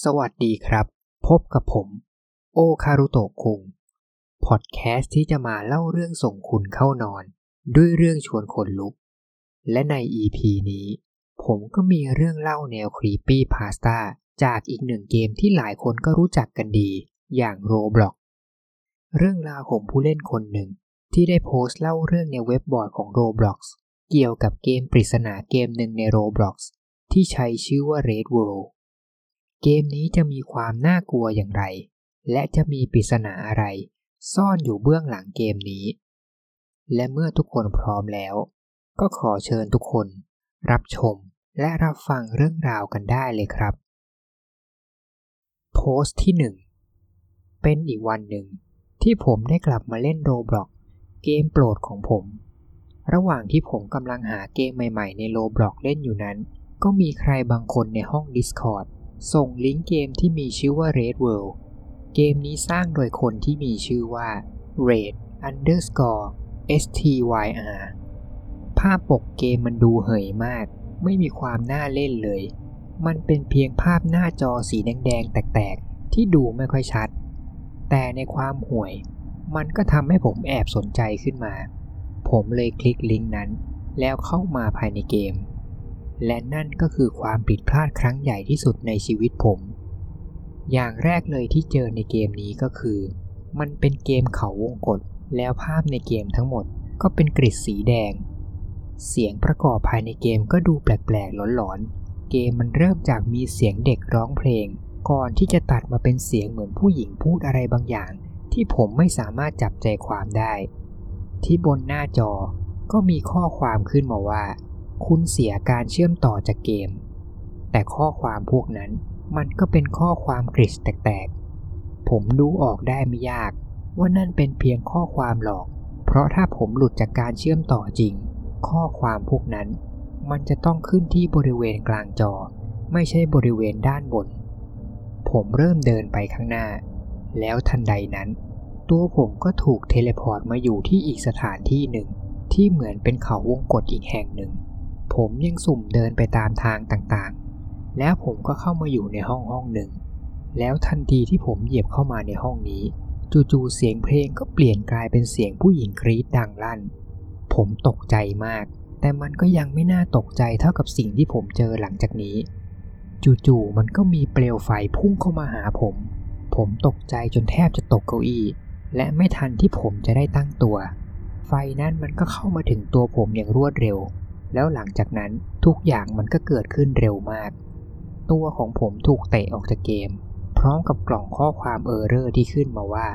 สวัสดีครับ พบกับผม โอคารุโตะคุงพอดแคสต์ที่จะมาเล่าเรื่องส่งคุณเข้านอน ด้วยเรื่องชวนคนลุก และใน EP นี้ ผมก็มีเรื่องเล่าแนว creepypasta จากอีกหนึ่งเกมที่หลายคนก็รู้จักกันดี อย่าง Roblox เรื่องราวของผู้เล่นคนหนึ่ง ที่ได้โพสต์เล่าเรื่องในเว็บบอร์ดของ Roblox เกี่ยวกับเกมปริศนาเกมหนึ่งใน Roblox ที่ใช้ชื่อว่า Red World เกมนี้จะมีความน่ากลัวอย่างไร และจะมีปริศนาอะไร ซ่อนอยู่เบื้องหลังเกมนี้ และเมื่อทุกคนพร้อมแล้ว ก็ขอเชิญทุกคน รับชมและรับฟังเรื่องราวกันได้เลยครับ โพสต์ที่1เป็นอีกวันหนึ่งที่ผมได้กลับมาเล่นโรบล็อกเกมโปรดของผม ระหว่างที่ผมกำลังหาเกมใหม่ๆ ในโรบล็อกเล่นอยู่นั้น ก็มีใครบางคนในห้อง Discord ส่งลิงก์เกมที่มีชื่อว่า Red World เกมนี้สร้างโดยคนที่มีชื่อว่า Red Underscore STYR ภาพปกเกมมันดูเหยมาก ไม่มีความน่าเล่นเลย มันเป็นเพียงภาพหน้าจอสีแดงๆ แตกๆ ที่ดูไม่ค่อยชัด แต่ในความห่วย มันก็ทำให้ผมแอบสนใจขึ้นมา ผมเลยคลิกลิงก์นั้น แล้วเข้ามาภายในเกม และนั่นก็คือความผิดพลาดครั้งใหญ่ที่สุดในชีวิตผม อย่างแรกเลยที่เจอในเกมนี้ก็คือ มันเป็นเกมเขาวงกฏแล้วภาพในเกมทั้งหมดก็เป็นกริดสีแดง เสียงประกอบภายในเกมก็ดูแปลกๆหลอนๆ เกมมันเริ่มจากมีเสียงเด็กร้องเพลง ก่อนที่จะตัดมาเป็นเสียงเหมือนผู้หญิงพูดอะไรบางอย่าง ที่ผมไม่สามารถจับใจความได้ ที่บนหน้าจอก็มีข้อความขึ้นมาว่า คุณเสียการเชื่อมต่อจากเกม แต่ข้อความพวกนั้นมันก็เป็นข้อความกริดแตกๆ ผมดูออกได้ไม่ยาก ว่านั่นเป็นเพียงข้อความหลอก เพราะถ้าผมหลุดจากการเชื่อมต่อจริง ข้อความพวกนั้น มันจะต้องขึ้นที่บริเวณกลางจอ ไม่ใช่บริเวณด้านบน ผมเริ่มเดินไปข้างหน้า แล้วทันใดนั้น ตัวผมก็ถูก teleport มาอยู่ที่อีกสถานที่หนึ่ง ที่เหมือนเป็นเขาวงกฏอีกแห่งหนึ่ง ผมยังสุ่มเดินไปตามทางต่างๆ แล้วผมก็เข้ามาอยู่ในห้องห้องหนึ่ง แล้วทันทีที่ผมเหยียบเข้ามาในห้องนี้ จู่ๆเสียงเพลงก็เปลี่ยนกลายเป็นเสียงผู้หญิงกรี๊ดดังลั่น ผมตกใจมาก แต่มันก็ยังไม่น่าตกใจเท่ากับสิ่งที่ผมเจอหลังจากนี้ จู่ๆมันก็มีเปลวไฟพุ่งเข้ามาหาผม ผมตกใจจนแทบจะตกเก้าอี้ และไม่ทันที่ผมจะได้ตั้งตัว ไฟนั้นมันก็เข้ามาถึงตัวผมอย่างรวดเร็ว แล้วหลังจากนั้นทุกอย่างมันก็เกิดขึ้นเร็วมาก ตัวของผมถูกเตะออกจากเกม พร้อมกับกล่องข้อความเออร์เรอร์ที่ขึ้นมาว่า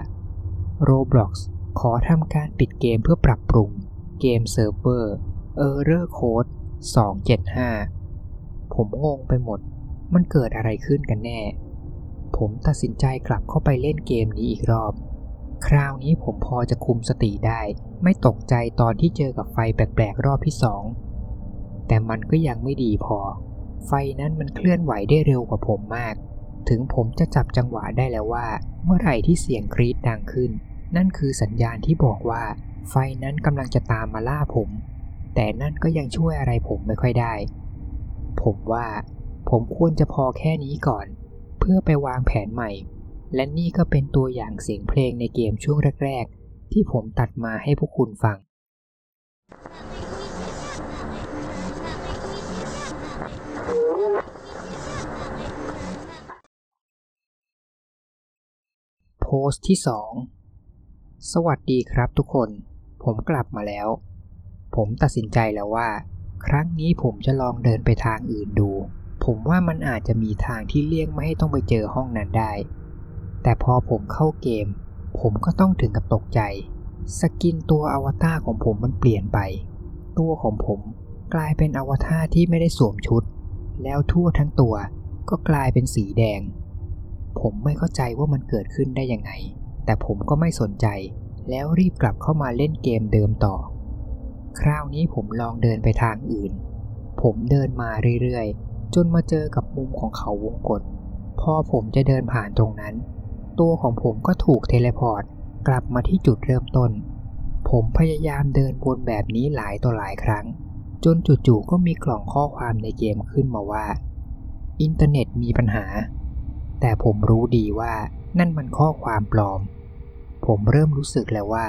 Roblox ขอทำการปิดเกมเพื่อปรับปรุง เกมเซิร์ฟเวอร์ Error Code 275 ผมงงไปหมด มันเกิดอะไรขึ้นกันแน่ ผมตัดสินใจกลับเข้าไปเล่นเกมนี้อีกรอบ คราวนี้ผมพอจะคุมสติได้ ไม่ตกใจตอนที่เจอกับไฟแปลกๆรอบที่สอง แต่มันก็ยังไม่ดีพอ ไฟนั้นมันเคลื่อนไหวได้เร็วกว่าผมมาก ถึงผมจะจับจังหวะได้แล้วว่า เมื่อไหร่ที่เสียงกรีดดังขึ้น นั่นคือสัญญาณที่บอกว่า ไฟนั้นกำลังจะตามมาล่าผม แต่นั่นก็ยังช่วยอะไรผมไม่ค่อยได้ ผมว่า ผมควรจะพอแค่นี้ก่อน เพื่อไปวางแผนใหม่ และนี่ก็เป็นตัวอย่างเสียงเพลงในเกมช่วงแรก ๆ ที่ผมตัดมาให้พวกคุณฟัง โพสต์ที่ 2 สวัสดีครับทุกคน ผมกลับมาแล้ว ผมตัดสินใจแล้วว่า ครั้งนี้ผมจะลองเดินไปทางอื่นดู ผมว่ามันอาจจะมีทางที่เลี่ยงไม่ให้ต้องไปเจอห้องนั้นได้ แต่พอผมเข้าเกม ผมก็ต้องถึงกับตกใจ สกินตัวอวตารของผมมันเปลี่ยนไป ตัวของผมกลายเป็นอวตารที่ไม่ได้สวมชุด แล้วทั่วทั้งตัวก็กลายเป็นสีแดง ผมไม่เข้าใจว่ามันเกิดขึ้นได้ยังไง แต่ผมก็ไม่สนใจ แล้วรีบกลับเข้ามาเล่นเกมเดิมต่อ คราวนี้ผมลองเดินไปทางอื่น ผมเดินมาเรื่อยๆ จนมาเจอกับมุมของเขาวงกฏพอผมจะเดินผ่านตรงนั้น ตัวของผมก็ถูก teleport กลับมาที่จุดเริ่มต้น ผมพยายามเดินวนแบบนี้หลายต่อหลายครั้ง จนจู่ๆก็มีกล่องข้อความในเกมขึ้นมาว่า อินเทอร์เน็ตมีปัญหา แต่ผมรู้ดีว่านั่นมันข้อความปลอม ผมเริ่มรู้สึกแล้วว่า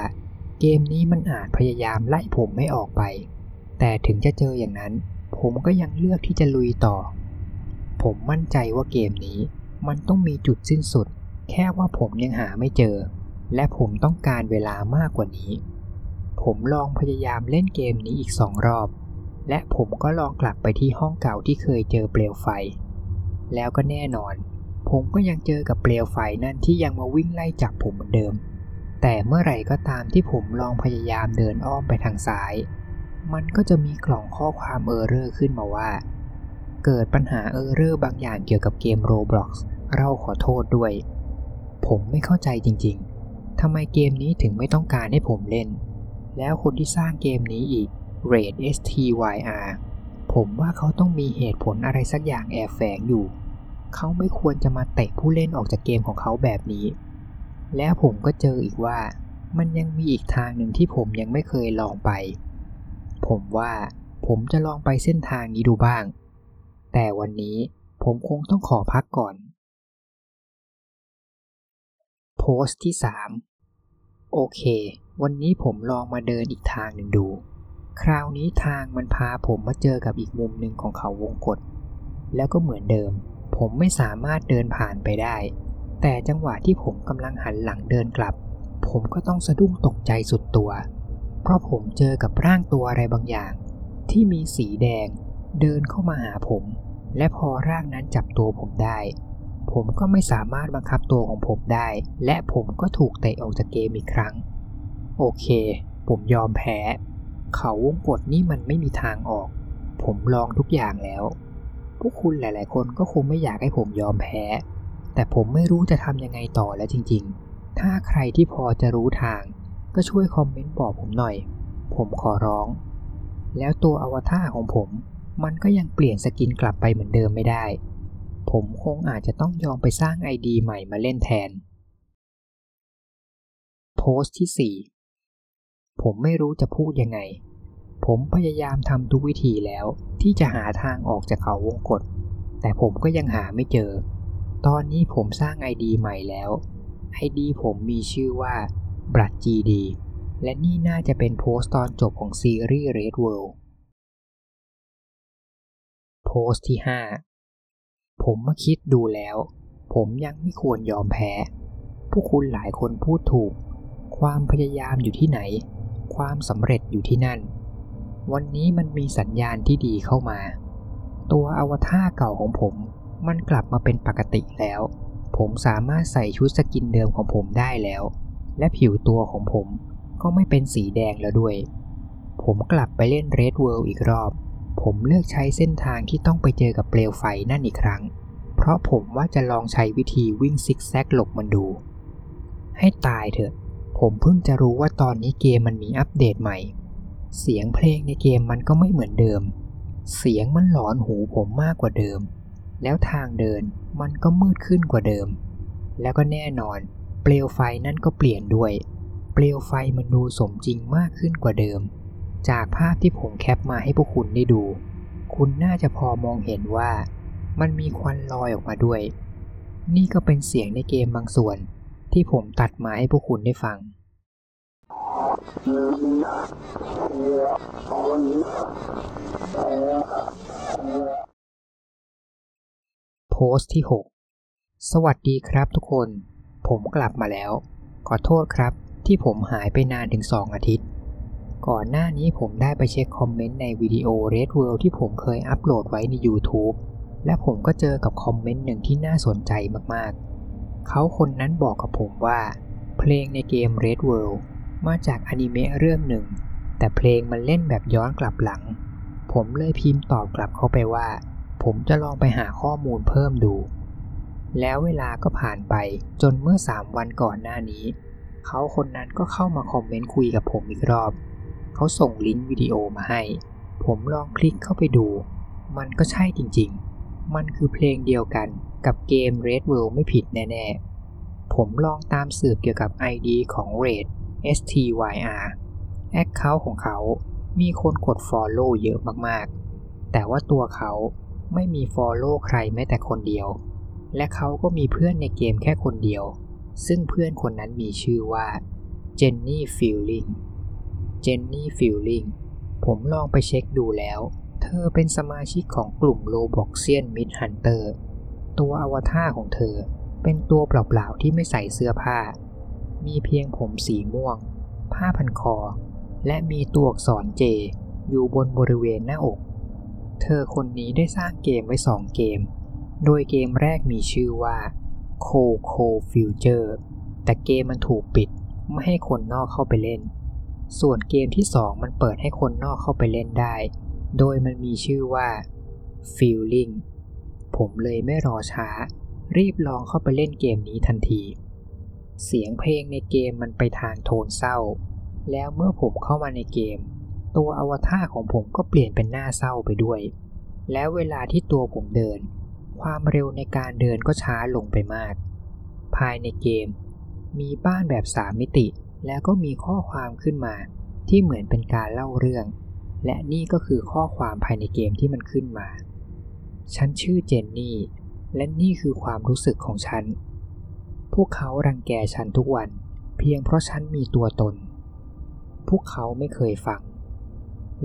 เกมนี้มันอาจพยายามไล่ผมไม่ออกไป แต่ถึงจะเจออย่างนั้น ผมก็ยังเลือกที่จะลุยต่อ ผมมั่นใจว่าเกมนี้ มันต้องมีจุดสิ้นสุด แค่ว่าผมยังหาไม่เจอ และผมต้องการเวลามากกว่านี้ ผมลองพยายามเล่นเกมนี้อีกสองรอบ และผมก็ลองกลับไปที่ห้องเก่าที่เคยเจอเปลวไฟ แล้วก็แน่นอน ผมก็ยังเจอกับเปลวไฟนั่นที่ยังมาวิ่งไล่จับผมเหมือนเดิม แต่เมื่อไหร่ก็ตามที่ผมลองพยายามเดินอ้อมไปทางซ้าย มันก็จะมีกล่องข้อความ error ขึ้นมาว่า เกิดปัญหา error บางอย่างเกี่ยวกับเกม Roblox เราขอโทษด้วย ผมไม่เข้าใจจริงๆทำไมเกมนี้ถึงไม่ต้องการให้ผมเล่น แล้วคนที่สร้างเกมนี้อีก Raid STYR ผมว่าเขาต้องมีเหตุผลอะไรสักอย่างแอบแฝงอยู่ เขาไม่ควรจะมาเตะผู้เล่นออกจากเกมของเขาแบบนี้ แล้วผมก็เจออีกว่ามันยังมีอีกทางหนึ่งที่ผมยังไม่เคยลองไป ผมว่าผมจะลองไปเส้นทางนี้ดูบ้าง แต่วันนี้ผมคงต้องขอพักก่อน โพสต์ที่ 3 โอเค วันนี้ผมลองมาเดินอีกทางหนึ่งดู คราวนี้ทางมันพาผมมาเจอกับอีกมุมหนึ่งของเขาวงกฏแล้วก็เหมือนเดิม ผมไม่สามารถเดินผ่านไปได้ แต่จังหวะที่ผมกำลังหันหลังเดินกลับ ผมก็ต้องสะดุ้งตกใจสุดตัว เพราะผมเจอกับร่างตัวอะไรบางอย่าง ที่มีสีแดง เดินเข้ามาหาผม และพอร่างนั้นจับตัวผมได้ ผมก็ไม่สามารถบังคับตัวของผมได้ และผมก็ถูกเตะออกจากเกมอีกครั้ง โอเค ผมยอมแพ้ เขาวงกฏนี่มันไม่มีทางออก ผมลองทุกอย่างแล้ว พวกคุณหลาย ๆ คนก็คงไม่อยากให้ผมยอมแพ้ แต่ผมไม่รู้จะทำยังไงต่อแล้วจริง ๆ ถ้าใครที่พอจะรู้ทาง ก็ช่วยคอมเมนต์บอกผมหน่อย ผมขอร้อง แล้วตัวอวตารของผม มันก็ยังเปลี่ยนสกินกลับไปเหมือนเดิมไม่ได้ ผมคงอาจจะต้องยอมไปสร้างไอดีใหม่มาเล่นแทน โพสต์ที่ 4 ผมไม่รู้จะพูดยังไง ผมพยายามทำทุกวิธีแล้วที่จะหาทางออกจากเขาวงกฏแต่ผมก็ยังหาไม่เจอ ตอนนี้ผมสร้างไอดีใหม่แล้วไอดีผมมีชื่อว่าบรัด GD และนี่น่าจะเป็นโพสต์ตอนจบของซีรีส์ Red World โพสต์ที่ 5 ผมมาคิดดูแล้ว ผมยังไม่ควรยอมแพ้ ผู้คุณหลายคนพูดถูก ความพยายามอยู่ที่ไหน ความสำเร็จอยู่ที่นั่น วันนี้มันมีสัญญาณที่ดีเข้ามา ตัวอวตารเก่าของผม มันกลับมาเป็นปกติแล้ว ผมสามารถใส่ชุดสกินเดิมของผมได้แล้ว และผิวตัวของผมก็ไม่เป็นสีแดงแล้วด้วย ผมกลับไปเล่น Red World อีกรอบ ผมเลือกใช้เส้นทางที่ต้องไปเจอกับเปลวไฟนั่นอีกครั้ง เพราะผมว่าจะลองใช้วิธีวิ่งซิกแซกหลบมันดู ให้ตายเถอะ ผมเพิ่งจะรู้ว่าตอนนี้เกมมันมีอัปเดตใหม่ เสียงเพลงในเกมมันก็ไม่เหมือนเดิม เสียงมันหลอนหูผมมากกว่าเดิม แล้วทางเดินมันก็มืดขึ้นกว่าเดิม แล้วก็แน่นอน เปลวไฟนั่นก็เปลี่ยนด้วย เปลวไฟมันดูสมจริงมากขึ้นกว่าเดิม จากภาพที่ผมแคปมาให้พวกคุณได้ดู คุณน่าจะพอมองเห็นว่า มันมีควันลอยออกมาด้วย นี่ก็เป็นเสียงในเกมบางส่วน ที่ผมตัดมาให้พวกคุณได้ฟัง โพสต์ที่ 6 สวัสดีครับทุกคน ผมกลับมาแล้ว ขอโทษครับที่ผมหายไปนานถึง 2 อาทิตย์ ก่อนหน้านี้ผมได้ไปเช็คคอมเมนต์ในวิดีโอ Red World ที่ผมเคยอัปโหลดไว้ใน YouTube และผมก็เจอกับคอมเมนต์หนึ่งที่น่าสนใจมากๆ เขาคนนั้นบอกกับผมว่า เพลงในเกม Red World มาจากอนิเมะเรื่องหนึ่ง แต่เพลงมันเล่นแบบย้อนกลับหลัง ผมเลยพิมพ์ตอบกลับเขาไปว่า ผมจะลองไปหาข้อมูลเพิ่มดู แล้วเวลาก็ผ่านไปจนเมื่อ 3 วันก่อนหน้านี้ เขาคนนั้นก็เข้ามาคอมเมนต์คุยกับผมอีกรอบ เขาส่งลิงก์วิดีโอมาให้ ผมลองคลิกเข้าไปดู มันก็ใช่จริงๆ มันคือเพลงเดียวกันกับเกม Red World ไม่ผิดแน่ๆ ผมลองตามสืบเกี่ยวกับ ID ของ Raid STYR Account ของเขา มีคนกด Follow เยอะมากๆ แต่ว่าตัวเขาไม่มี Follow ใครแม้แต่คนเดียว และเขาก็มีเพื่อนในเกมแค่คนเดียว ซึ่งเพื่อนคนนั้นมีชื่อว่าเจนนี่ฟิลลิงเจนนี่ฟิลลิงผมลองไปเช็คดูแล้ว เธอเป็นสมาชิกของกลุ่ม Robloxian Myth Hunters ตัวอวตารของเธอเป็นตัวเปล่าๆที่ไม่ใส่เสื้อผ้า มีเพียงผมสีม่วง ผ้าพันคอ และมีตัวอักษร J อยู่บนบริเวณหน้าอก เธอคนนี้ได้สร้างเกมไว้สองเกม โดยเกมแรกมีชื่อว่า c o c o Future แต่เกมมันถูกปิดไม่ให้คนนอกเข้าไปเล่น ส่วนเกมที่สองมันเปิดให้คนนอกเข้าไปเล่นได้ โดยมันมีชื่อว่า Feeling ผมเลยไม่รอช้า รีบลองเข้าไปเล่นเกมนี้ทันที เสียงเพลงในเกมมันไปทางโทนเศร้า แล้วเมื่อผมเข้ามาในเกม ตัวอวตารของผมก็เปลี่ยนเป็นหน้าเศร้าไปด้วย แล้วเวลาที่ตัวผมเดิน ความเร็วในการเดินก็ช้าลงไปมาก ภายในเกม มีบ้านแบบสามมิติ แล้วก็มีข้อความขึ้นมา ที่เหมือนเป็นการเล่าเรื่อง และนี่ก็คือข้อความภายในเกมที่มันขึ้นมา ฉันชื่อเจนนี่ และนี่คือความรู้สึกของฉัน วกเขารังแกฉันทุกวัน เพียงเพราะฉันมีตัวตน พวกเขาไม่เคยฟัง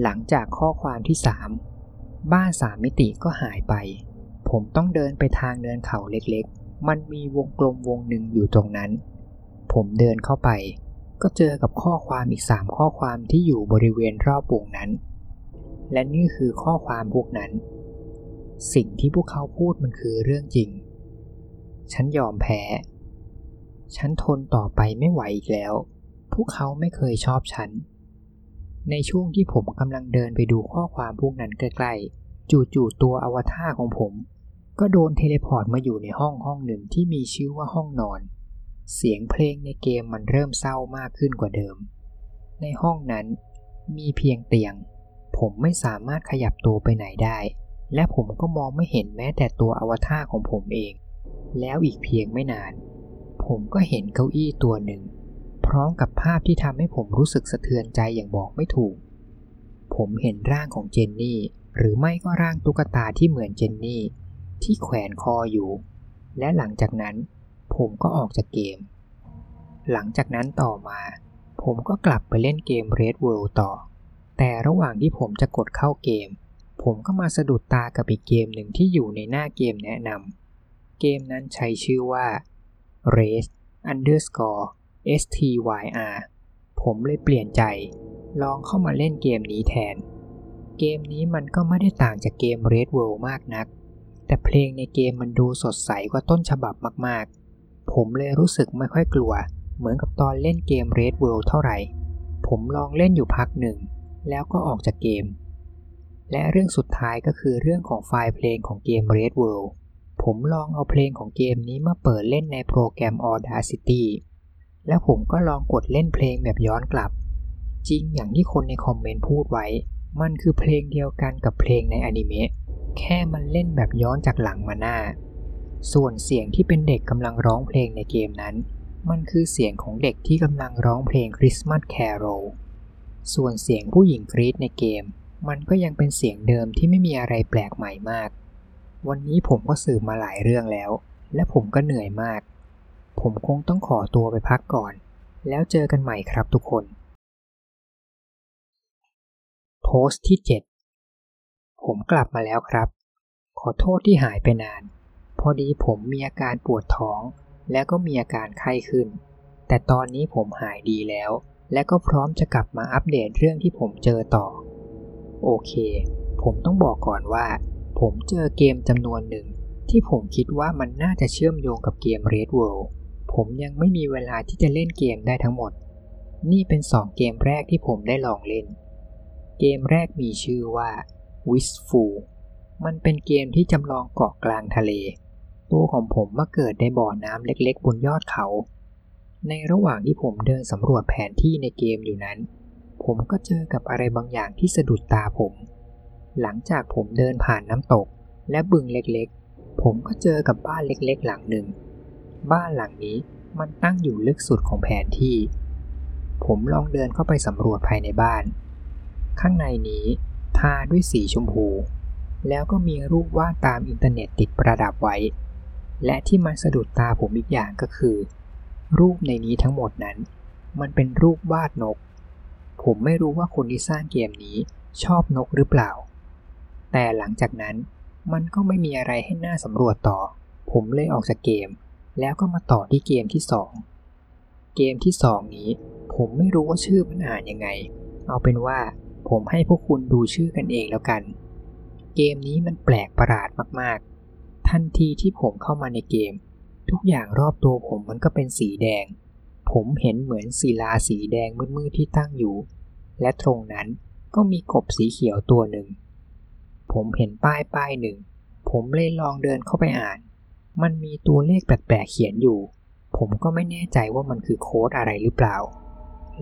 หลังจากข้อความที่สามบ้านสามมิติก็หายไป ผมต้องเดินไปทางเนินเขาเล็กๆ มันมีวงกลมวงหนึ่งอยู่ตรงนั้น ผมเดินเข้าไป ก็เจอกับข้อความอีกสามข้อความที่อยู่บริเวณรอบวงนั้น และนี่คือข้อความพวกนั้น สิ่งที่พวกเขาพูดมันคือเรื่องจริง ฉันยอมแพ้ ฉันทนต่อไปไม่ไหวอีกแล้ว พวกเขาไม่เคยชอบฉัน ในช่วงที่ผมกำลังเดินไปดูข้อความพวกนั้นใกล้ๆ จู่ๆตัวอวตารของผม ก็โดน teleport มาอยู่ในห้องห้องหนึ่งที่มีชื่อว่าห้องนอน เสียงเพลงในเกมมันเริ่มเศร้ามากขึ้นกว่าเดิม ในห้องนั้นมีเพียงเตียง ผมไม่สามารถขยับตัวไปไหนได้ และผมก็มองไม่เห็นแม้แต่ตัวอวตารของผมเอง แล้วอีกเพียงไม่นาน ผมก็เห็นเก้าอี้ตัวหนึ่ง พร้อมกับภาพที่ทำให้ผมรู้สึกสะเทือนใจอย่างบอกไม่ถูก ผมเห็นร่างของเจนนี่ หรือไม่ก็ร่างตุ๊กตาที่เหมือนเจนนี่ ที่แขวนคออยู่ และหลังจากนั้นผมก็ออกจากเกม หลังจากนั้นต่อมา ผมก็กลับไปเล่นเกม Red World ต่อ แต่ระหว่างที่ผมจะกดเข้าเกม ผมก็มาสะดุดตากับอีกเกมหนึ่งที่อยู่ในหน้าเกมแนะนำเกมนั้นใช้ชื่อว่า race underscore styr ผมเลยเปลี่ยนใจ ลองเข้ามาเล่นเกมนี้แทน เกมนี้มันก็ไม่ได้ต่างจากเกม Red World มากนัก แต่เพลงในเกมมันดูสดใสกว่าต้นฉบับมากๆ ผมเลยรู้สึกไม่ค่อยกลัว เหมือนกับตอนเล่นเกม Red World เท่าไหร่ ผมลองเล่นอยู่พักหนึ่ง แล้วก็ออกจากเกม และเรื่องสุดท้ายก็คือเรื่องของไฟล์เพลงของเกม Red World ผมลองเอาเพลงของเกมนี้มาเปิดเล่นในโปรแกรม Audacity แล้วผมก็ลองกดเล่นเพลงแบบย้อนกลับ จริงอย่างที่คนในคอมเมนต์พูดไว้ มันคือเพลงเดียวกันกับเพลงในอนิเมะแค่มันเล่นแบบย้อนจากหลังมาหน้า ส่วนเสียงที่เป็นเด็กกำลังร้องเพลงในเกมนั้น มันคือเสียงของเด็กที่กำลังร้องเพลงคริสต์มาสแคโรลส่วนเสียงผู้หญิงกรีดในเกม มันก็ยังเป็นเสียงเดิมที่ไม่มีอะไรแปลกใหม่มาก วันนี้ผมก็สืบมาหลายเรื่องแล้ว และผมก็เหนื่อยมาก ผมคงต้องขอตัวไปพักก่อน แล้วเจอกันใหม่ครับทุกคน โพสต์ที่ 7 ผมกลับมาแล้วครับ ขอโทษที่หายไปนาน พอดีผมมีอาการปวดท้อง และก็มีอาการไข้ขึ้น แต่ตอนนี้ผมหายดีแล้ว และก็พร้อมจะกลับมาอัปเดตเรื่องที่ผมเจอต่อ โอเค ผมต้องบอกก่อนว่า ผมเจอเกมจำนวนหนึ่งที่ผมคิดว่ามันน่าจะเชื่อมโยงกับเกม Red World ผมยังไม่มีเวลาที่จะเล่นเกมได้ทั้งหมด นี่เป็น2เกมแรกที่ผมได้ลองเล่น เกมแรกมีชื่อว่า Wishful มันเป็นเกมที่จำลองเกาะกลางทะเล ตัวของผมมาเกิดในบ่อน้ำเล็กๆ บนยอดเขา ในระหว่างที่ผมเดินสำรวจแผนที่ในเกมอยู่นั้น ผมก็เจอกับอะไรบางอย่างที่สะดุดตาผม หลังจากผมเดินผ่านน้ำตกและบึงเล็กๆ ผมก็เจอกับบ้านเล็กๆ หลังหนึ่ง บ้านหลังนี้มันตั้งอยู่ลึกสุดของแผนที่ ผมลองเดินเข้าไปสำรวจภายในบ้าน ข้างในนี้ทาด้วยสีชมพู แล้วก็มีรูปวาดตามอินเทอร์เน็ตติดประดับไว้ และที่มันสะดุดตาผมอีกอย่างก็คือ รูปในนี้ทั้งหมดนั้น มันเป็นรูปวาดนก ผมไม่รู้ว่าคนที่สร้างเกมนี้ชอบนกหรือเปล่า แต่หลังจากนั้นมันก็ไม่มีอะไรให้น่าสำรวจต่อ ผมเลยออกจากเกม แล้วก็มาต่อที่เกมที่ 2 เกมที่ 2 นี้ ผมไม่รู้ว่าชื่อมันอ่านยังไง เอาเป็นว่าผมให้พวกคุณดูชื่อกันเองแล้วกัน เกมนี้มันแปลกประหลาดมากๆ ทันทีที่ผมเข้ามาในเกม ทุกอย่างรอบตัวผมมันก็เป็นสีแดง ผมเห็นเหมือนศิลาสีแดงมืดๆที่ตั้งอยู่ และตรงนั้นก็มีกบสีเขียวตัวหนึ่ง ผมเห็นป้ายป้ายหนึ่ง ผมเลยลองเดินเข้าไปอ่าน มันมีตัวเลขแปลกๆเขียนอยู่ ผมก็ไม่แน่ใจว่ามันคือโค้ดอะไรหรือเปล่า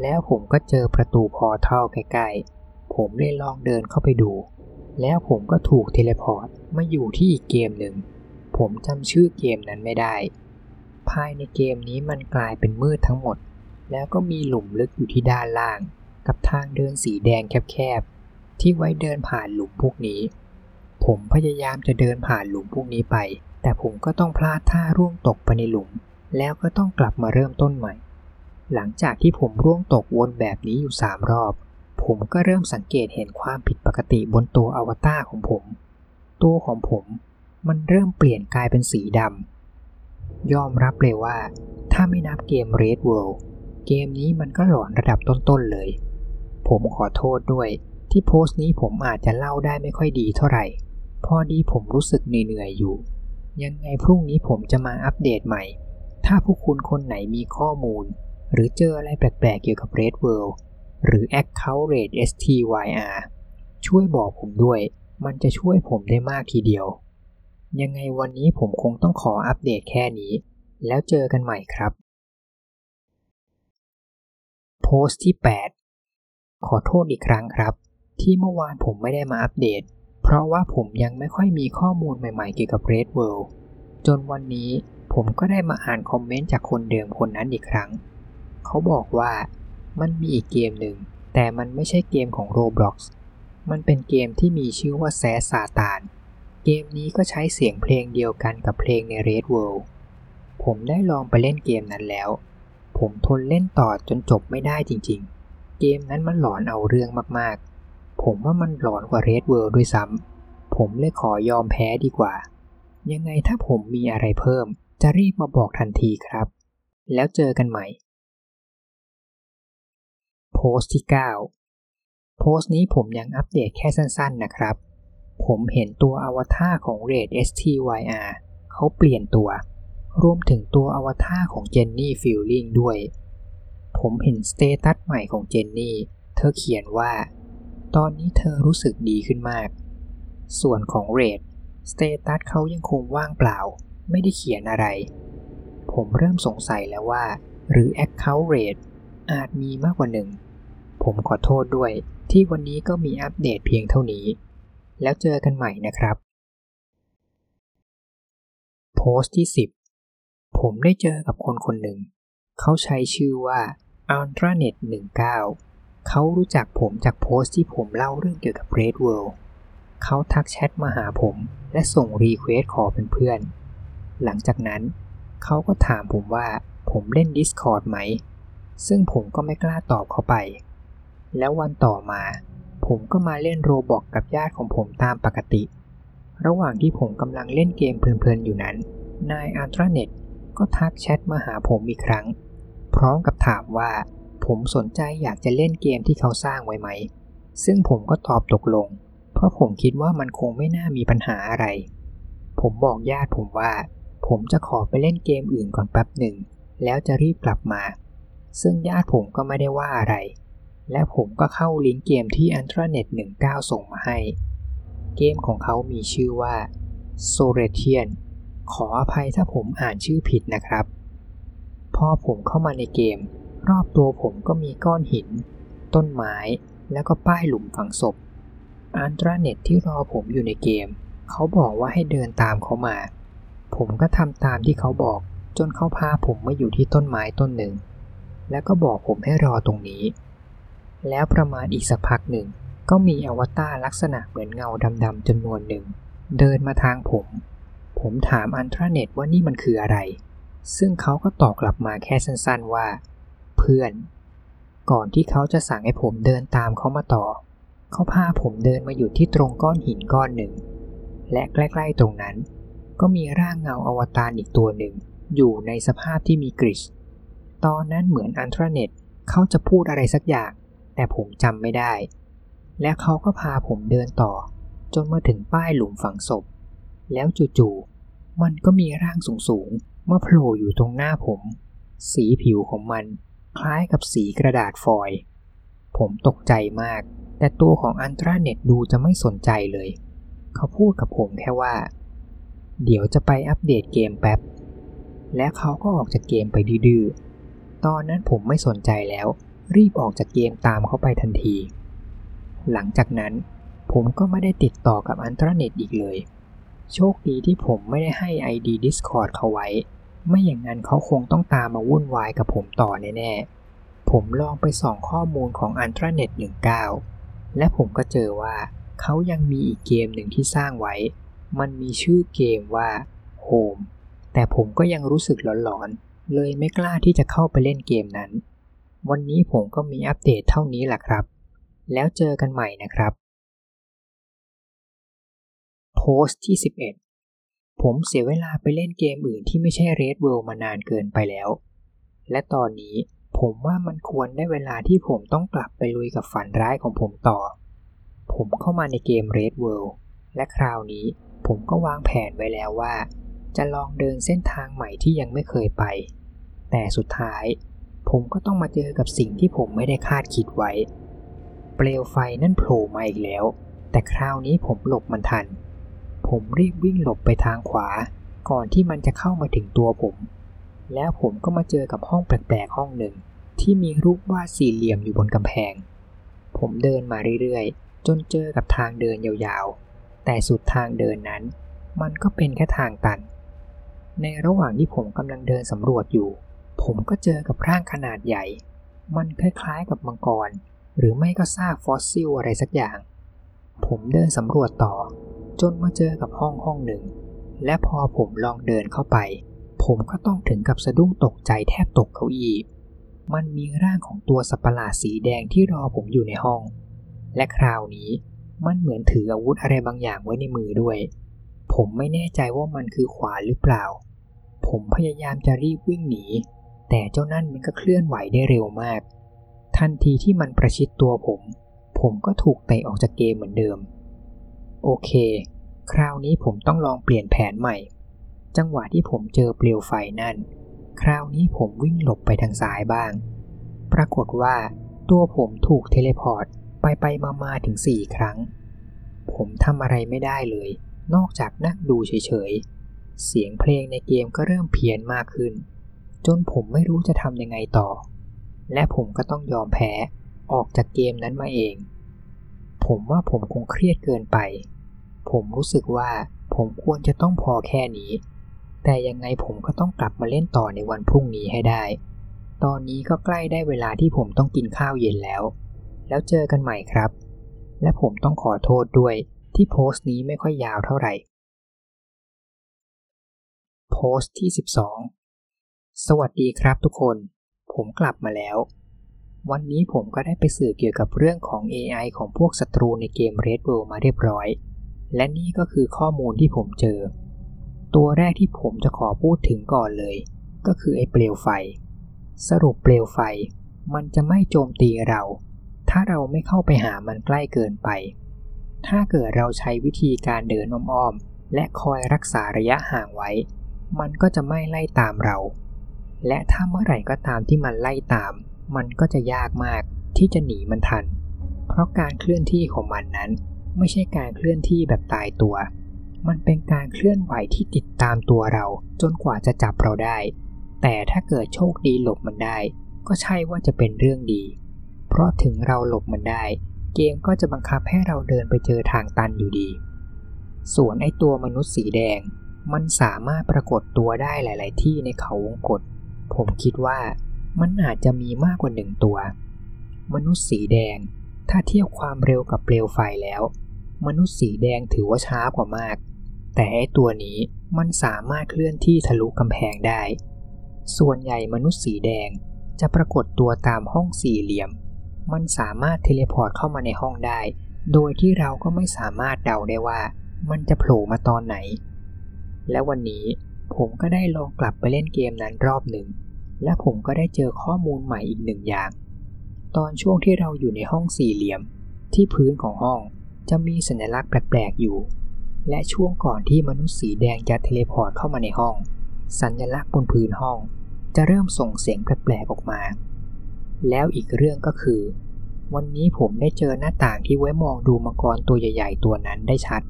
แล้วผมก็เจอประตู portal ใกล้ๆ ผมเลยลองเดินเข้าไปดู แล้วผมก็ถูก teleport มาอยู่ที่อีกเกมหนึ่ง ผมจำชื่อเกมนั้นไม่ได้ ภายในเกมนี้มันกลายเป็นมืดทั้งหมด แล้วก็มีหลุมลึกอยู่ที่ด้านล่าง กับทางเดินสีแดงแคบๆที่ไว้เดินผ่านหลุมพวกนี้ ผมพยายามจะเดินผ่านหลุมพวกนี้ไป แต่ผมก็ต้องพลาดท่าร่วงตกไปในหลุม แล้วก็ต้องกลับมาเริ่มต้นใหม่ หลังจากที่ผมร่วงตกวนแบบนี้อยู่สามรอบ ผมก็เริ่มสังเกตเห็นความผิดปกติบนตัวอวตารของผม ตัวของผมมันเริ่มเปลี่ยนกลายเป็นสีดำ ยอมรับเลยว่า ถ้าไม่นับเกม Red World เกมนี้มันก็หลอนระดับต้นๆเลย ผมขอโทษด้วยที่โพสต์นี้ผมอาจจะเล่าได้ไม่ค่อยดีเท่าไหร่ พอดีผมรู้สึกเหนื่อยๆอยู่ ยังไงพรุ่งนี้ผมจะมาอัปเดตใหม่ ถ้าพวกคุณคนไหนมีข้อมูล หรือเจออะไรแปลกๆเกี่ยวกับ Red World หรือ Account Rate STYR ช่วยบอกผมด้วย มันจะช่วยผมได้มากทีเดียว ยังไงวันนี้ผมคงต้องขออัปเดตแค่นี้ แล้วเจอกันใหม่ครับ โพสต์ที่ 8 ขอโทษอีกครั้งครับ ที่เมื่อวานผมไม่ได้มาอัปเดต เพราะว่าผมยังไม่ค่อยมีข้อมูลใหม่ๆเกี่ยวกับ Red World จนวันนี้ผมก็ได้มาอ่านคอมเมนต์จากคนเดิมคนนั้นอีกครั้ง เขาบอกว่ามันมีอีกเกมหนึ่ง แต่มันไม่ใช่เกมของ Roblox มันเป็นเกมที่มีชื่อว่าแซสซาตาน เกมนี้ก็ใช้เสียงเพลงเดียวกันกับเพลงใน Red World ผมได้ลองไปเล่นเกมนั้นแล้ว ผมทนเล่นต่อจนจบไม่ได้จริงๆ เกมนั้นมันหลอนเอาเรื่องมากๆ ผมว่ามันหลอนกว่า Red World ด้วยซ้ำ ผมเลยขอยอมแพ้ดีกว่า ยังไงถ้าผมมีอะไรเพิ่ม จะรีบมาบอกทันทีครับ แล้วเจอกันใหม่ โพสต์ที่ 9 โพสต์นี้ผมยังอัปเดตแค่สั้นๆนะครับ ผมเห็นตัวอวตารของ Red STYR เขาเปลี่ยนตัว รวมถึงตัวอวตารของเจนนี่ฟิลลิงด้วย ผมเห็น status ใหม่ของเจนนี่ เธอเขียนว่า ตอนนี้เธอรู้สึกดีขึ้นมาก ส่วนของ Red status เขายังคงว่างเปล่า ไม่ได้เขียนอะไร ผมเริ่มสงสัยแล้วว่า หรือ account Red อาจมีมากกว่าหนึ่ง ผมขอโทษด้วยที่วันนี้ก็มีอัปเดตเพียงเท่านี้ แล้วเจอกันใหม่นะครับ โพสต์ที่ 10 ผมได้เจอกับคนคนหนึ่ง เขาใช้ชื่อว่า Ultranet 19 เขารู้จักผมจากโพสต์ที่ผมเล่าเรื่องเกี่ยวกับ Red World เขาทักแชทมาหาผมและส่ง request ขอเป็นเพื่อน หลังจากนั้น เขาก็ถามผมว่าผมเล่น Discord ไหม ซึ่งผมก็ไม่กล้าตอบเขาไป แล้ววันต่อมา ผมก็มาเล่น Roblox กับญาติของผมตามปกติ ระหว่างที่ผมกำลังเล่นเกมเพลินๆอยู่นั้น นายอัลตราเน็ตก็ทักแชทมาหาผมอีกครั้ง พร้อมกับถามว่า ผมสนใจอยากจะเล่นเกมที่เขาสร้างไว้ไหม ซึ่งผมก็ตอบตกลง เพราะผมคิดว่ามันคงไม่น่ามีปัญหาอะไร ผมบอกญาติผมว่า ผมจะขอไปเล่นเกมอื่นก่อนแป๊บหนึ่ง แล้วจะรีบกลับมา ซึ่งญาติผมก็ไม่ได้ว่าอะไร และผมก็เข้าลิงก์เกมที่ a n t r a n e t 19 ส่งมาให้ เกมของเขามีชื่อว่า s o r e t i a n ขออภัยถ้าผมอ่านชื่อผิดนะครับ พอผมเข้ามาในเกม รอบตัวผมก็มีก้อนหิน ต้นไม้ แล้วก็ป้ายหลุมฝังศพ อันตราเน็ตที่รอผมอยู่ในเกม เขาบอกว่าให้เดินตามเขามา ผมก็ทำตามที่เขาบอก จนเขาพาผมมาอยู่ที่ต้นไม้ต้นหนึ่ง แล้วก็บอกผมให้รอตรงนี้ แล้วประมาณอีกสักพักหนึ่ง ก็มีอวตารลักษณะเหมือนเงาดำๆจำนวนหนึ่ง เดินมาทางผมผผมถามอันทราเน็ตว่านี่มันคืออะไร ซึ่งเขาก็ตอบกลับมาแค่สั้นๆว่า เพื่อน ก่อนที่เขาจะสั่งให้ผมเดินตามเขามาต่อ เขาพาผมเดินมาอยู่ที่ตรงก้อนหินก้อนหนึ่ง และใกล้ๆตรงนั้น ก็มีร่างเงาอวตารอีกตัวหนึ่ง อยู่ในสภาพที่มีกริชตอนนั้นเหมือนอันทราเน็ตเขาจะพูดอะไรสักอย่าง แต่ผมจำไม่ได้ และเขาก็พาผมเดินต่อ จนมาถึงป้ายหลุมฝังศพ แล้วจู่ๆมันก็มีร่างสูงๆมาโผล่อยู่ตรงหน้าผม สีผิวของมัน คล้ายกับสีกระดาษฟอยล์ผมตกใจมาก แต่ตัวของอันตราเน็ตดูจะไม่สนใจเลย เขาพูดกับผมแค่ว่า เดี๋ยวจะไปอัปเดตเกมแป๊บ และเขาก็ออกจากเกมไปดื้อตอนนั้นผมไม่สนใจแล้ว รีบออกจากเกมตามเขาไปทันที หลังจากนั้น ผมก็ไม่ได้ติดต่อกับอันตราเน็ตอีกเลย โชคดีที่ผมไม่ได้ให้ ID Discord เขาไว้ ไม่อย่างนั้นเขาคงต้องตามมาวุ่นวายกับผมต่อแน่ๆ ผมลองไปส่องข้อมูลของ u n t r a n e t 19 และผมก็เจอว่าเขายังมีอีกเกมหนึ่งที่สร้างไว้ มันมีชื่อเกมว่า Home แต่ผมก็ยังรู้สึกหลอนๆ เลยไม่กล้าที่จะเข้าไปเล่นเกมนั้น วันนี้ผมก็มีอัปเดตเท่านี้แหละครับ แล้วเจอกันใหม่นะครับ โพสต์ที่ 11 ผมเสียเวลาไปเล่นเกมอื่นที่ไม่ใช่ Red World มานานเกินไปแล้ว และตอนนี้ผมว่ามันควรได้เวลาที่ผมต้องกลับไปลุยกับฝันร้ายของผมต่อ ผมเข้ามาในเกม Red World และคราวนี้ผมก็วางแผนไว้แล้วว่า จะลองเดินเส้นทางใหม่ที่ยังไม่เคยไป แต่สุดท้าย ผมก็ต้องมาเจอกับสิ่งที่ผมไม่ได้คาดคิดไว้ เปลวไฟนั่นโผล่มาอีกแล้ว แต่คราวนี้ผมหลบมันทัน ผมรีบวิ่งหลบไปทางขวา ก่อนที่มันจะเข้ามาถึงตัวผม แล้วผมก็มาเจอกับห้องแปลกๆห้องหนึ่ง ที่มีรูปวาดสี่เหลี่ยมอยู่บนกำแพง ผมเดินมาเรื่อยๆ จนเจอกับทางเดินยาวๆ แต่สุดทางเดินนั้น มันก็เป็นแค่ทางตัน ในระหว่างที่ผมกำลังเดินสำรวจอยู่ ผมก็เจอกับร่างขนาดใหญ่ มันคล้ายๆกับมังกร หรือไม่ก็ซากฟอสซิลอะไรสักอย่าง ผมเดินสำรวจต่อ จนมาเจอกับห้องห้องหนึ่ง และพอผมลองเดินเข้าไป ผมก็ต้องถึงกับสะดุ้งตกใจแทบตกเก้าอี้ มันมีร่างของตัวสัตว์ประหลาดสีแดงที่รอผมอยู่ในห้อง และคราวนี้มันเหมือนถืออาวุธอะไรบางอย่างไว้ในมือด้วย ผมไม่แน่ใจว่ามันคือขวานหรือเปล่า ผมพยายามจะรีบวิ่งหนี แต่เจ้านั่นมันก็เคลื่อนไหวได้เร็วมาก ทันทีที่มันประชิดตัวผม ผมก็ถูกเตะออกจากเกมเหมือนเดิม โอเค คราวนี้ผมต้องลองเปลี่ยนแผนใหม่ จังหวะที่ผมเจอเปลวไฟนั่น คราวนี้ผมวิ่งหลบไปทางซ้ายบ้าง ปรากฏว่าตัวผมถูก teleport ไปไปมามาถึงสี่ครั้ง ผมทำอะไรไม่ได้เลย นอกจากนั่งดูเฉยๆ เสียงเพลงในเกมก็เริ่มเพี้ยนมากขึ้น จนผมไม่รู้จะทำยังไงต่อ และผมก็ต้องยอมแพ้ออกจากเกมนั้นมาเอง ผมว่าผมคงเครียดเกินไป ผมรู้สึกว่าผมควรจะต้องพอแค่นี้ แต่ยังไงผมก็ต้องกลับมาเล่นต่อในวันพรุ่งนี้ให้ได้ ตอนนี้ก็ใกล้ได้เวลาที่ผมต้องกินข้าวเย็นแล้ว แล้วเจอกันใหม่ครับ และผมต้องขอโทษด้วยที่โพสต์นี้ไม่ค่อยยาวเท่าไหร่ โพสต์ที่ 12 สวัสดีครับทุกคน ผมกลับมาแล้ว วันนี้ผมก็ได้ไปสื่อเกี่ยวกับเรื่องของ AI ของพวกศัตรูในเกม Red World มาเรียบร้อย และนี่ก็คือข้อมูลที่ผมเจอ ตัวแรกที่ผมจะขอพูดถึงก่อนเลย ก็คือไอ้เปลวไฟ สรุปเปลวไฟ มันจะไม่โจมตีเรา ถ้าเราไม่เข้าไปหามันใกล้เกินไป ถ้าเกิดเราใช้วิธีการเดินอ้อมๆและคอยรักษาระยะห่างไว้ มันก็จะไม่ไล่ตามเรา และถ้าเมื่อไหร่ก็ตามที่มันไล่ตาม มันก็จะยากมากที่จะหนีมันทัน เพราะการเคลื่อนที่ของมันนั้น ไม่ใช่การเคลื่อนที่แบบตายตัว มันเป็นการเคลื่อนไหวที่ติดตามตัวเรา จนกว่าจะจับเราได้ แต่ถ้าเกิดโชคดีหลบมันได้ ก็ใช่ว่าจะเป็นเรื่องดี เพราะถึงเราหลบมันได้ เกมก็จะบังคับให้เราเดินไปเจอทางตันอยู่ดี ส่วนไอตัวมนุษย์สีแดง มันสามารถปรากฏตัวได้หลาย ๆ ที่ในเขาวงกฏผมคิดว่ามันอาจจะมีมากกว่าหนึ่งตัว มนุษย์สีแดง ถ้าเทียบความเร็วกับเปลวไฟแล้ว มนุษย์สีแดงถือว่าช้ากว่ามาก แต่ไอตัวนี้มันสามารถเคลื่อนที่ทะลุกำแพงได้ ส่วนใหญ่มนุษย์สีแดงจะปรากฏตัวตามห้องสี่เหลี่ยม มันสามารถ teleport เข้ามาในห้องได้ โดยที่เราก็ไม่สามารถเดาได้ว่า มันจะโผล่มาตอนไหน และวันนี้ผมก็ได้ลองกลับไปเล่นเกมนั้นรอบหนึ่ง และผมก็ได้เจอข้อมูลใหม่อีกหนึ่งอย่าง ตอนช่วงที่เราอยู่ในห้องสี่เหลี่ยม ที่พื้นของห้องจะมีสัญลักษณ์แปลกๆอยู่ และช่วงก่อนที่มนุษย์สีแดงจะ teleport เข้ามาในห้อง สัญลักษณ์บนพื้นห้อง จะเริ่มส่งเสียงแปลกๆออกมา แล้วอีกเรื่องก็คือ วันนี้ผมได้เจอหน้าต่างที่ไว้มองดูมังกรตัวใหญ่ ๆ ตัวนั้นได้ชัด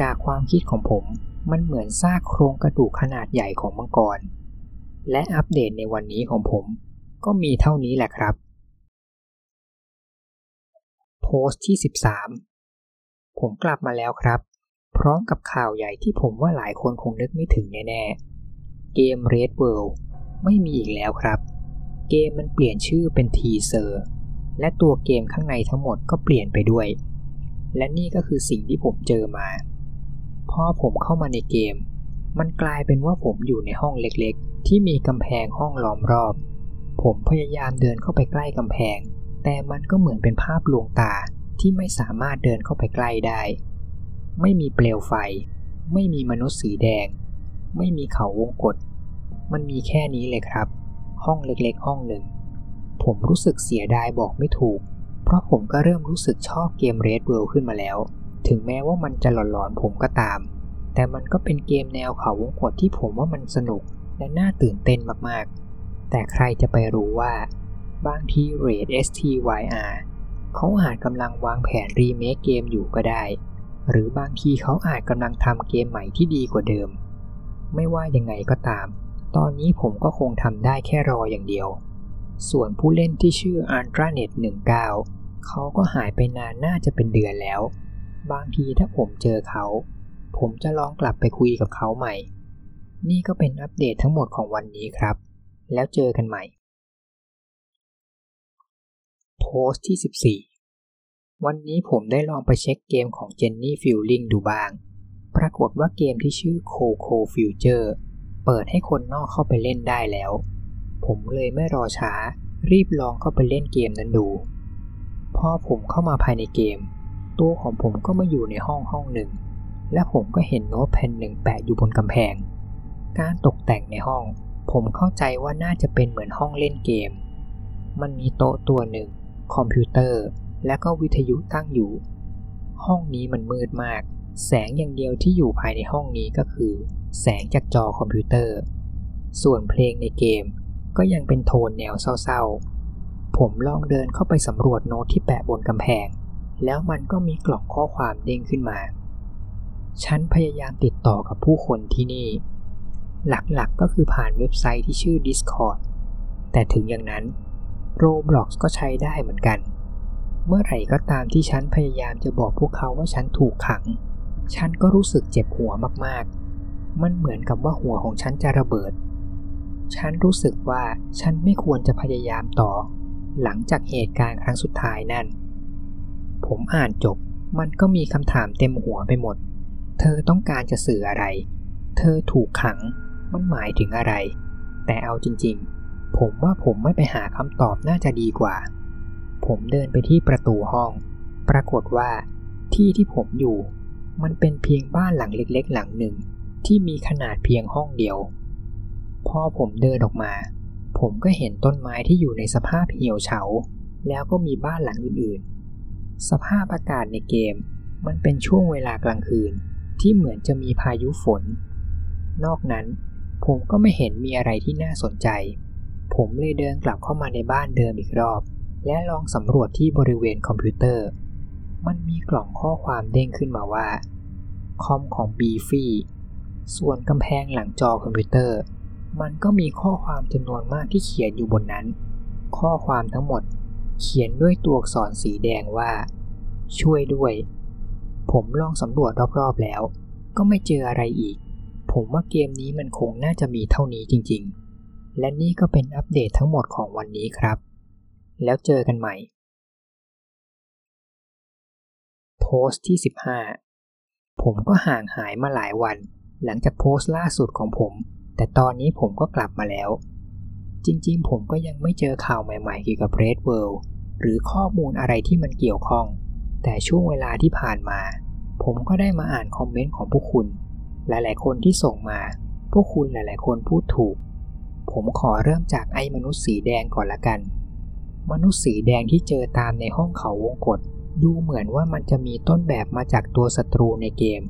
จากความคิดของผมมันเหมือนซากโครงกระดูกขนาดใหญ่ของมังกร และอัปเดตในวันนี้ของผม ก็มีเท่านี้แหละครับ โพสต์ที่ 13 ผมกลับมาแล้วครับ พร้อมกับข่าวใหญ่ที่ผมว่าหลายคนคงนึกไม่ถึงแน่ๆ เกม Red World ไม่มีอีกแล้วครับ เกมมันเปลี่ยนชื่อเป็นทีเซอร์และตัวเกมข้างในทั้งหมดก็เปลี่ยนไปด้วย และนี่ก็คือสิ่งที่ผมเจอมา พอผมเข้ามาในเกม มันกลายเป็นว่าผมอยู่ในห้องเล็กๆ ที่มีกำแพงห้องล้อมรอบ ผมพยายามเดินเข้าไปใกล้กำแพง แต่มันก็เหมือนเป็นภาพลวงตาที่ไม่สามารถเดินเข้าไปใกล้ได้ ไม่มีเปลวไฟ ไม่มีมนุษย์สีแดง ไม่มีเขาวงกฏมันมีแค่นี้เลยครับ ห้องเล็กๆ ห้องหนึ่ง ผมรู้สึกเสียดายบอกไม่ถูก เพราะผมก็เริ่มรู้สึกชอบเกม Red World ขึ้นมาแล้ว ถึงแม้ว่ามันจะหลอนๆผมก็ตาม แต่มันก็เป็นเกมแนวเขาวงกฏที่ผมว่ามันสนุกและน่าตื่นเต้นมากๆ แต่ใครจะไปรู้ว่า บางที Red STYR เขาอาจกำลังวางแผนรีเมคเกมอยู่ก็ได้ หรือบางทีเขาอาจกำลังทำเกมใหม่ที่ดีกว่าเดิม ไม่ว่ายังไงก็ตาม ตอนนี้ผมก็คงทำได้แค่รออย่างเดียว ส่วนผู้เล่นที่ชื่อ a n t r a n e t 19 เขาก็หายไปนานน่าจะเป็นเดือนแล้ว บางทีถ้าผมเจอเขา ผมจะลองกลับไปคุยกับเขาใหม่ นี่ก็เป็นอัปเดตทั้งหมดของวันนี้ครับ แล้วเจอกันใหม่ โพสต์ที่ 14 วันนี้ผมได้ลองไปเช็คเกมของ Jenny Feeling ดูบ้าง ปรากฏว่าเกมที่ชื่อ Coco Future เปิดให้คนนอกเข้าไปเล่นได้แล้ว ผมเลยไม่รอช้า รีบลองเข้าไปเล่นเกมนั้นดู พอผมเข้ามาภายในเกม ตัวของผมก็มาอยู่ในห้องห้องหนึ่ง และผมก็เห็นโน้ตแผ่นหนึ่งแปะอยู่บนกำแพง การตกแต่งในห้อง ผมเข้าใจว่าน่าจะเป็นเหมือนห้องเล่นเกม มันมีโต๊ะตัวหนึ่ง คอมพิวเตอร์ และก็วิทยุตั้งอยู่ ห้องนี้มันมืดมาก แสงอย่างเดียวที่อยู่ภายในห้องนี้ก็คือ แสงจากจอคอมพิวเตอร์ ส่วนเพลงในเกมก็ยังเป็นโทนแนวเศร้าๆ ผมลองเดินเข้าไปสำรวจโน้ตที่แปะบนกำแพง แล้วมันก็มีกล่องข้อความเด้งขึ้นมา ฉันพยายามติดต่อกับผู้คนที่นี่ หลักๆก็คือผ่านเว็บไซต์ที่ชื่อ Discord แต่ถึงอย่างนั้น Roblox ก็ใช้ได้เหมือนกัน เมื่อไหร่ก็ตามที่ฉันพยายามจะบอกพวกเขาว่าฉันถูกขัง ฉันก็รู้สึกเจ็บหัวมากๆ มันเหมือนกับว่าหัวของฉันจะระเบิด ฉันรู้สึกว่าฉันไม่ควรจะพยายามต่อ หลังจากเหตุการณ์ครั้งสุดท้ายนั่น ผมอ่านจบมันก็มีคำถามเต็มหัวไปหมด เธอต้องการจะสื่ออะไร เธอถูกขัง มันหมายถึงอะไร แต่เอาจริง ๆ ผมว่าผมไม่ไปหาคำตอบน่าจะดีกว่า ผมเดินไปที่ประตูห้อง ปรากฏว่า ที่ที่ผมอยู่ มันเป็นเพียงบ้านหลังเล็กๆ หลังหนึ่ง ที่มีขนาดเพียงห้องเดียว พอผมเดินออกมา ผมก็เห็นต้นไม้ที่อยู่ในสภาพเหี่ยวเฉา แล้วก็มีบ้านหลังอื่นๆ สภาพอากาศในเกม มันเป็นช่วงเวลากลางคืน ที่เหมือนจะมีพายุฝน นอกนั้น ผมก็ไม่เห็นมีอะไรที่น่าสนใจ ผมเลยเดินกลับเข้ามาในบ้านเดิมอีกรอบ และลองสำรวจที่บริเวณคอมพิวเตอร์ มันมีกล่องข้อความเด้งขึ้นมาว่าคอมของบีฟี่ส่วนกำแพงหลังจอคอมพิวเตอร์ มันก็มีข้อความจำนวนมากที่เขียนอยู่บนนั้น ข้อความทั้งหมดเขียนด้วยตัวอักษรสีแดงว่า ช่วยด้วย ผมลองสำรวจรอบๆแล้ว ก็ไม่เจออะไรอีก ผมว่าเกมนี้มันคงน่าจะมีเท่านี้จริงๆ และนี่ก็เป็นอัปเดตทั้งหมดของวันนี้ครับ แล้วเจอกันใหม่ โพสต์ที่ผมก็ห่างหายมาหลายวัน หลังจากโพสต์ล่าสุดของผม แต่ตอนนี้ผมก็กลับมาแล้ว จริงๆ ผมก็ยังไม่เจอข่าวใหม่ๆเกี่ยวกับ Red World หรือข้อมูลอะไรที่มันเกี่ยวข้อง แต่ช่วงเวลาที่ผ่านมา ผมก็ได้มาอ่านคอมเมนต์ของพวกคุณ หลายๆ คนที่ส่งมา พวกคุณหลายๆ คนพูดถูก ผมขอเริ่มจากไอ้มนุษย์สีแดงก่อนละกัน มนุษย์สีแดงที่เจอตามในห้องเขาวงกฏดูเหมือนว่ามันจะมีต้นแบบมาจากตัวศัตรูในเกม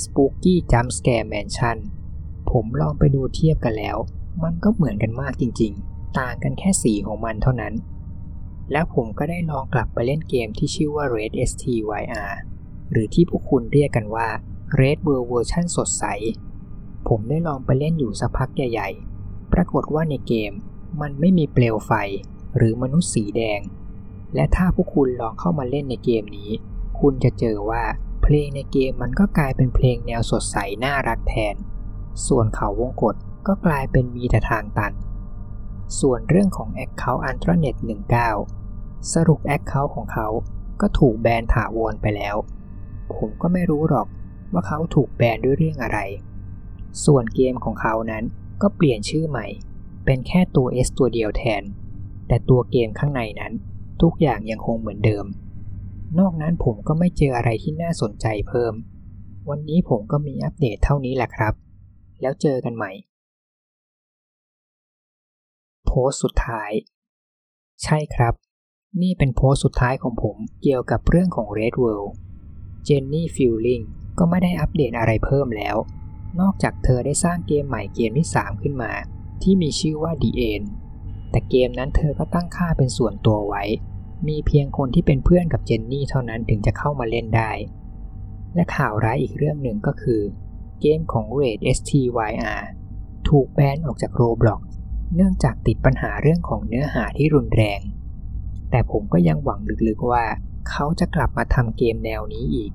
Spooky's Jump Scare Mansion ผมลองไปดูเทียบกันแล้ว มันก็เหมือนกันมากจริงๆ ต่างกันแค่สีของมันเท่านั้น แล้วผมก็ได้ลองกลับไปเล่นเกมที่ชื่อว่า Red STYR หรือที่พวกคุณเรียกกันว่า Red World เวอร์ชันสดใส ผมได้ลองไปเล่นอยู่สักพักใหญ่ๆ ปรากฏว่าในเกมมันไม่มีเปลวไฟหรือมนุษย์สีแดง และถ้าพวกคุณลองเข้ามาเล่นในเกมนี้ คุณจะเจอว่าเพลงในเกมมันก็กลายเป็นเพลงแนวสดใสน่ารักแทน ส่วนเขาวงกฏก็กลายเป็นมีแต่ทางตัน ส่วนเรื่องของ Account a n t r a n e t 19 สรุป Account ของเขาก็ถูกแบนถาวรไปแล้ว ผมก็ไม่รู้หรอกว่าเขาถูกแบนด้วยเรื่องอะไร ส่วนเกมของเขานั้น ก็เปลี่ยนชื่อใหม่ เป็นแค่ตัว S ตัวเดียวแทน แต่ตัวเกมข้างในนั้น ทุกอย่างยังคงเหมือนเดิม นอกนั้นผมก็ไม่เจออะไรที่น่าสนใจเพิ่ม วันนี้ผมก็มีอัปเดตเท่านี้แหละครับ แล้วเจอกันใหม่ โพสต์สุดท้าย ใช่ครับ นี่เป็นโพสต์สุดท้ายของผมเกี่ยวกับเรื่องของ Red World เจนนี่ฟิลลิงก็ไม่ได้อัปเดตอะไรเพิ่มแล้ว นอกจากเธอได้สร้างเกมใหม่เกมที่ 3 ขึ้นมา ที่มีชื่อว่า The End แต่เกมนั้นเธอก็ตั้งค่าเป็นส่วนตัวไว้ มีเพียงคนที่เป็นเพื่อนกับเจนนี่เท่านั้นถึงจะเข้ามาเล่นได้ และข่าวร้ายอีกเรื่องหนึ่งก็คือ เกมของ Raid STYR ถูกแบนออกจาก Roblox เนื่องจากติดปัญหาเรื่องของเนื้อหาที่รุนแรง แต่ผมก็ยังหวังลึกๆว่า เขาจะกลับมาทำเกมแนวนี้อีก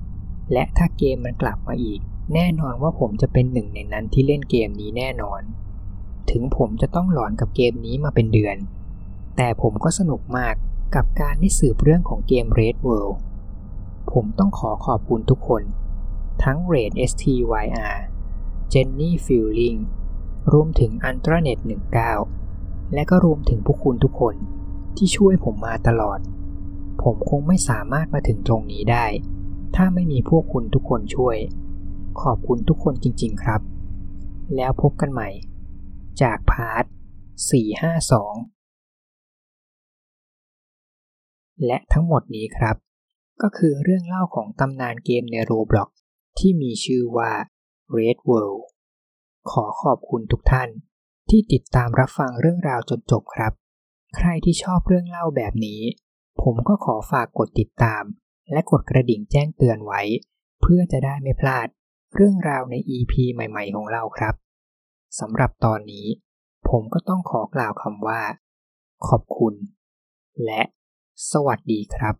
และถ้าเกมมันกลับมาอีกแน่นอนว่าผมจะเป็นหนึ่งในนั้นที่เล่นเกมนี้แน่นอน ถึงผมจะต้องหลอนกับเกมนี้มาเป็นเดือน แต่ผมก็สนุกมากกับการได้สืบเรื่องของเกม Red World ผมต้องขอขอบคุณทุกคน ทั้ง Raid STYR Jenny Feeling รวมถึง u n t r a n e t 19 และก็รวมถึงพวกคุณทุกคนที่ช่วยผมมาตลอด ผมคงไม่สามารถมาถึงตรงนี้ได้ ถ้าไม่มีพวกคุณทุกคนช่วย ขอบคุณทุกคนจริงๆครับ แล้วพบกันใหม่ จากพาร์ท 452 และทั้งหมดนี้ครับ ก็คือเรื่องเล่าของตำนานเกมใน Roblox ที่มีชื่อว่า Red World ขอขอบคุณทุกท่านที่ติดตามรับฟังเรื่องราวจนจบครับ ใครที่ชอบเรื่องเล่าแบบนี้ ผมก็ขอฝากกดติดตาม และกดกระดิ่งแจ้งเตือนไว้ เพื่อจะได้ไม่พลาด เรื่องราวใน EP ใหม่ ๆ ของเราครับสำหรับตอนนี้ ผมก็ต้องขอกล่าวคำว่า ขอบคุณ และ สวัสดีครับ